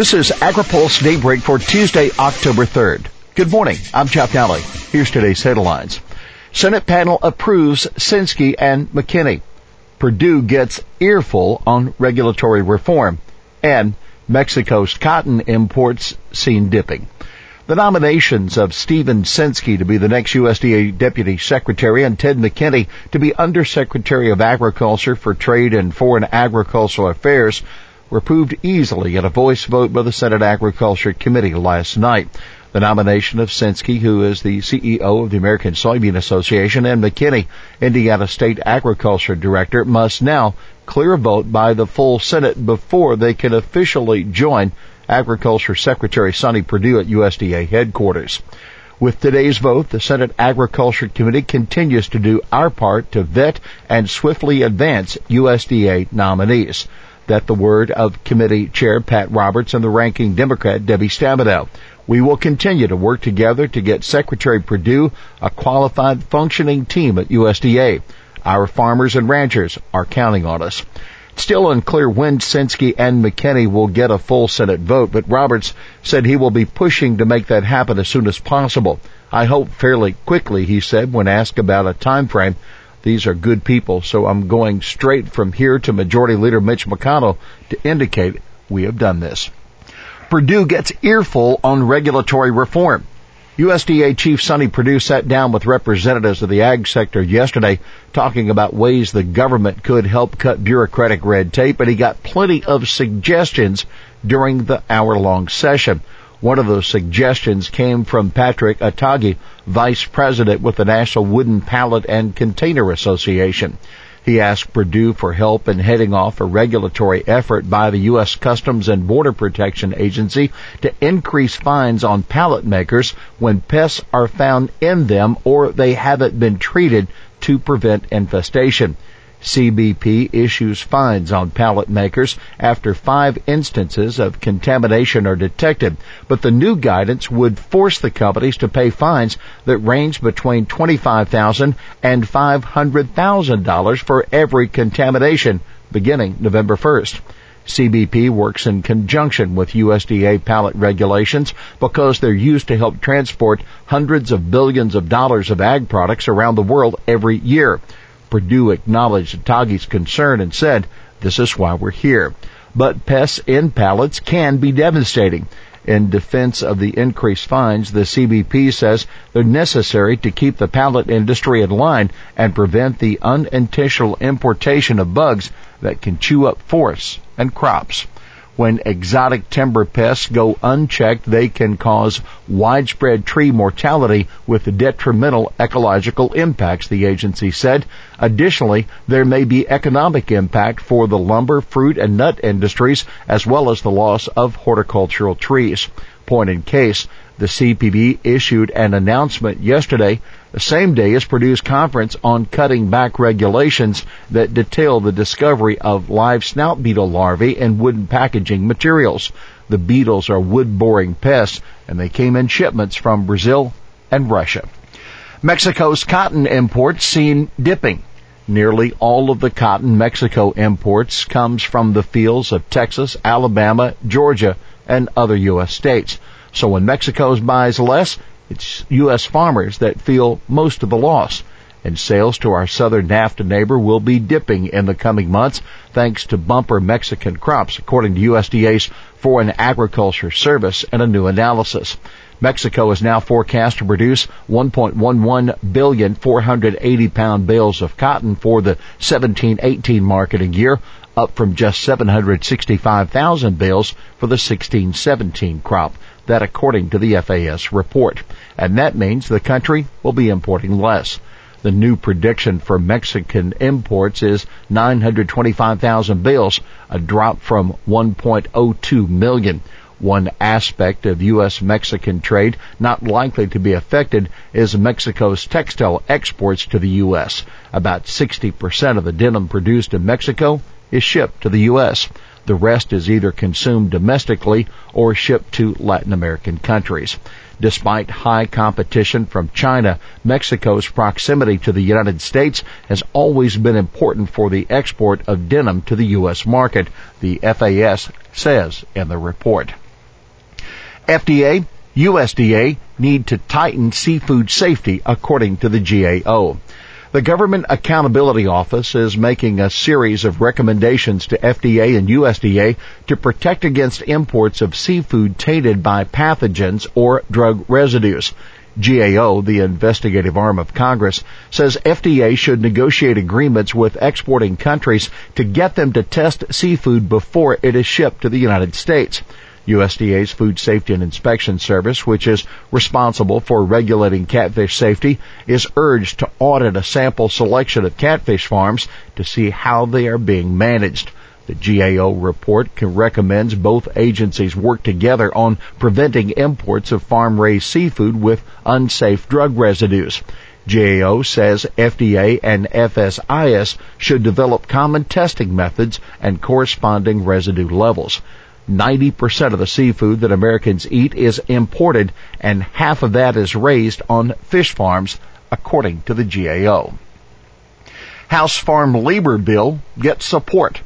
This is AgriPulse Daybreak for Tuesday, October 3rd. Good morning. I'm Jeff Nalley. Here's today's headlines. Senate panel approves Censky and McKinney. Perdue gets earful on regulatory reform. And Mexico's cotton imports seen dipping. The nominations of Stephen Censky to be the next USDA Deputy Secretary and Ted McKinney to be Undersecretary of Agriculture for Trade and Foreign Agricultural Affairs were approved easily in a voice vote by the Senate Agriculture Committee last night. The nomination of Censky, who is the CEO of the American Soybean Association, and McKinney, Indiana State Agriculture Director, must now clear a vote by the full Senate before they can officially join Agriculture Secretary Sonny Perdue at USDA headquarters. With today's vote, the Senate Agriculture Committee continues to do our part to vet and swiftly advance USDA nominees that the word of committee chair Pat Roberts and the ranking Democrat Debbie Stabenow. We will continue to work together to get Secretary Perdue a qualified functioning team at USDA. Our farmers and ranchers are counting on us. Still unclear when Censky and McKinney will get a full Senate vote, but Roberts said he will be pushing to make that happen as soon as possible. I hope fairly quickly, he said when asked about a time frame. These are good people, so I'm going straight from here to Majority Leader Mitch McConnell to indicate we have done this. Perdue gets earful on regulatory reform. USDA Chief Sonny Perdue sat down with representatives of the ag sector yesterday talking about ways the government could help cut bureaucratic red tape, and he got plenty of suggestions during the hour long session. One of those suggestions came from Patrick Atagi, Vice President with the National Wooden Pallet and Container Association. He asked Perdue for help in heading off a regulatory effort by the U.S. Customs and Border Protection Agency to increase fines on pallet makers when pests are found in them or they haven't been treated to prevent infestation. CBP issues fines on pallet makers after five instances of contamination are detected, but the new guidance would force the companies to pay fines that range between $25,000 and $500,000 for every contamination beginning November 1st. CBP works in conjunction with USDA pallet regulations because they're used to help transport hundreds of billions of dollars of ag products around the world every year. Perdue acknowledged Tagi's concern and said, this is why we're here. But pests in pallets can be devastating. In defense of the increased fines, the CBP says they're necessary to keep the pallet industry in line and prevent the unintentional importation of bugs that can chew up forests and crops. When exotic timber pests go unchecked, they can cause widespread tree mortality with detrimental ecological impacts, the agency said. Additionally, there may be economic impact for the lumber, fruit, and nut industries, as well as the loss of horticultural trees. Point in case, the CPB issued an announcement yesterday, the same day as Perdue's conference on cutting back regulations that detail the discovery of live snout beetle larvae in wooden packaging materials. The beetles are wood-boring pests, and they came in shipments from Brazil and Russia. Mexico's cotton imports seen dipping. Nearly all of the cotton Mexico imports comes from the fields of Texas, Alabama, Georgia, and other U.S. states. So when Mexico buys less, it's U.S. farmers that feel most of the loss. And sales to our southern NAFTA neighbor will be dipping in the coming months thanks to bumper Mexican crops, according to USDA's Foreign Agriculture Service and a new analysis. Mexico is now forecast to produce 1.11 billion 480 pound bales of cotton for the 17-18 marketing year, up from just 765,000 bales for the 16-17 crop. That according to the FAS report. And that means the country will be importing less. The new prediction for Mexican imports is 925,000 bales, a drop from 1.02 million. One aspect of U.S.-Mexican trade not likely to be affected is Mexico's textile exports to the U.S. About 60% of the denim produced in Mexico is shipped to the U.S. The rest is either consumed domestically or shipped to Latin American countries. Despite high competition from China, Mexico's proximity to the United States has always been important for the export of denim to the U.S. market, the FAS says in the report. FDA, USDA need to tighten seafood safety according to the GAO. The Government Accountability Office is making a series of recommendations to FDA and USDA to protect against imports of seafood tainted by pathogens or drug residues. GAO, the investigative arm of Congress, says FDA should negotiate agreements with exporting countries to get them to test seafood before it is shipped to the United States. USDA's Food Safety and Inspection Service, which is responsible for regulating catfish safety, is urged to audit a sample selection of catfish farms to see how they are being managed. The GAO report recommends both agencies work together on preventing imports of farm-raised seafood with unsafe drug residues. GAO says FDA and FSIS should develop common testing methods and corresponding residue levels. 90% of the seafood that Americans eat is imported and half of that is raised on fish farms according to the GAO. House Farm Labor Bill gets support.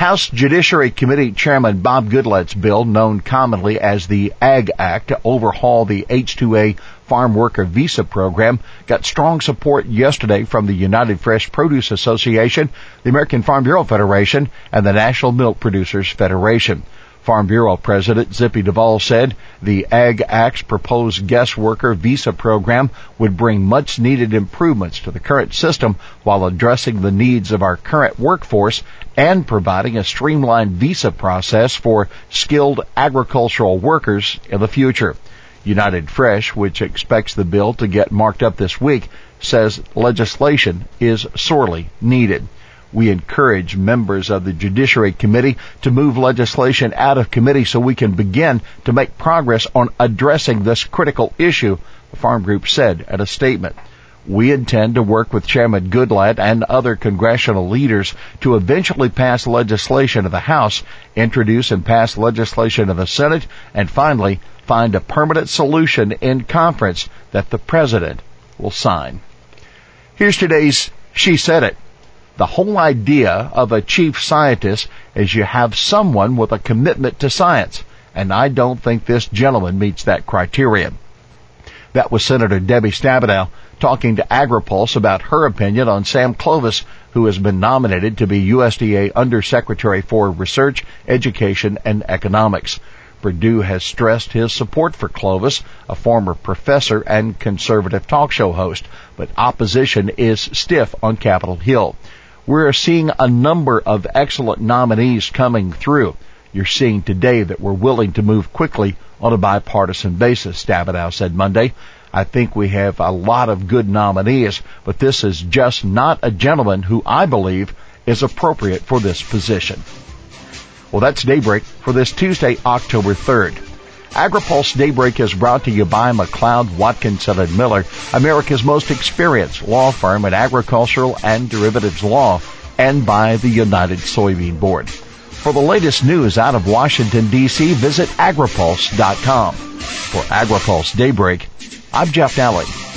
House Judiciary Committee Chairman Bob Goodlatte's bill, known commonly as the AG Act to overhaul the H-2A farm worker visa program, got strong support yesterday from the United Fresh Produce Association, the American Farm Bureau Federation, and the National Milk Producers Federation. Farm Bureau President Zippy Duvall said the Ag Act's proposed guest worker visa program would bring much needed improvements to the current system while addressing the needs of our current workforce and providing a streamlined visa process for skilled agricultural workers in the future. United Fresh, which expects the bill to get marked up this week, says legislation is sorely needed. We encourage members of the Judiciary Committee to move legislation out of committee so we can begin to make progress on addressing this critical issue, the farm group said at a statement. We intend to work with Chairman Goodlatte and other congressional leaders to eventually pass legislation of the House, introduce and pass legislation of the Senate, and finally find a permanent solution in conference that the President will sign. Here's today's She Said It. The whole idea of a chief scientist is you have someone with a commitment to science, and I don't think this gentleman meets that criterion. That was Senator Debbie Stabenow talking to AgriPulse about her opinion on Sam Clovis, who has been nominated to be USDA Undersecretary for Research, Education, and Economics. Perdue has stressed his support for Clovis, a former professor and conservative talk show host, but opposition is stiff on Capitol Hill. We're seeing a number of excellent nominees coming through. You're seeing today that we're willing to move quickly on a bipartisan basis, Stabenow said Monday. I think we have a lot of good nominees, but this is just not a gentleman who I believe is appropriate for this position. Well, that's Daybreak for this Tuesday, October 3rd. AgriPulse Daybreak is brought to you by McLeod, Watkinson and Miller, America's most experienced law firm in agricultural and derivatives law, and by the United Soybean Board. For the latest news out of Washington, D.C., visit agripulse.com. For AgriPulse Daybreak, I'm Jeff Nalley.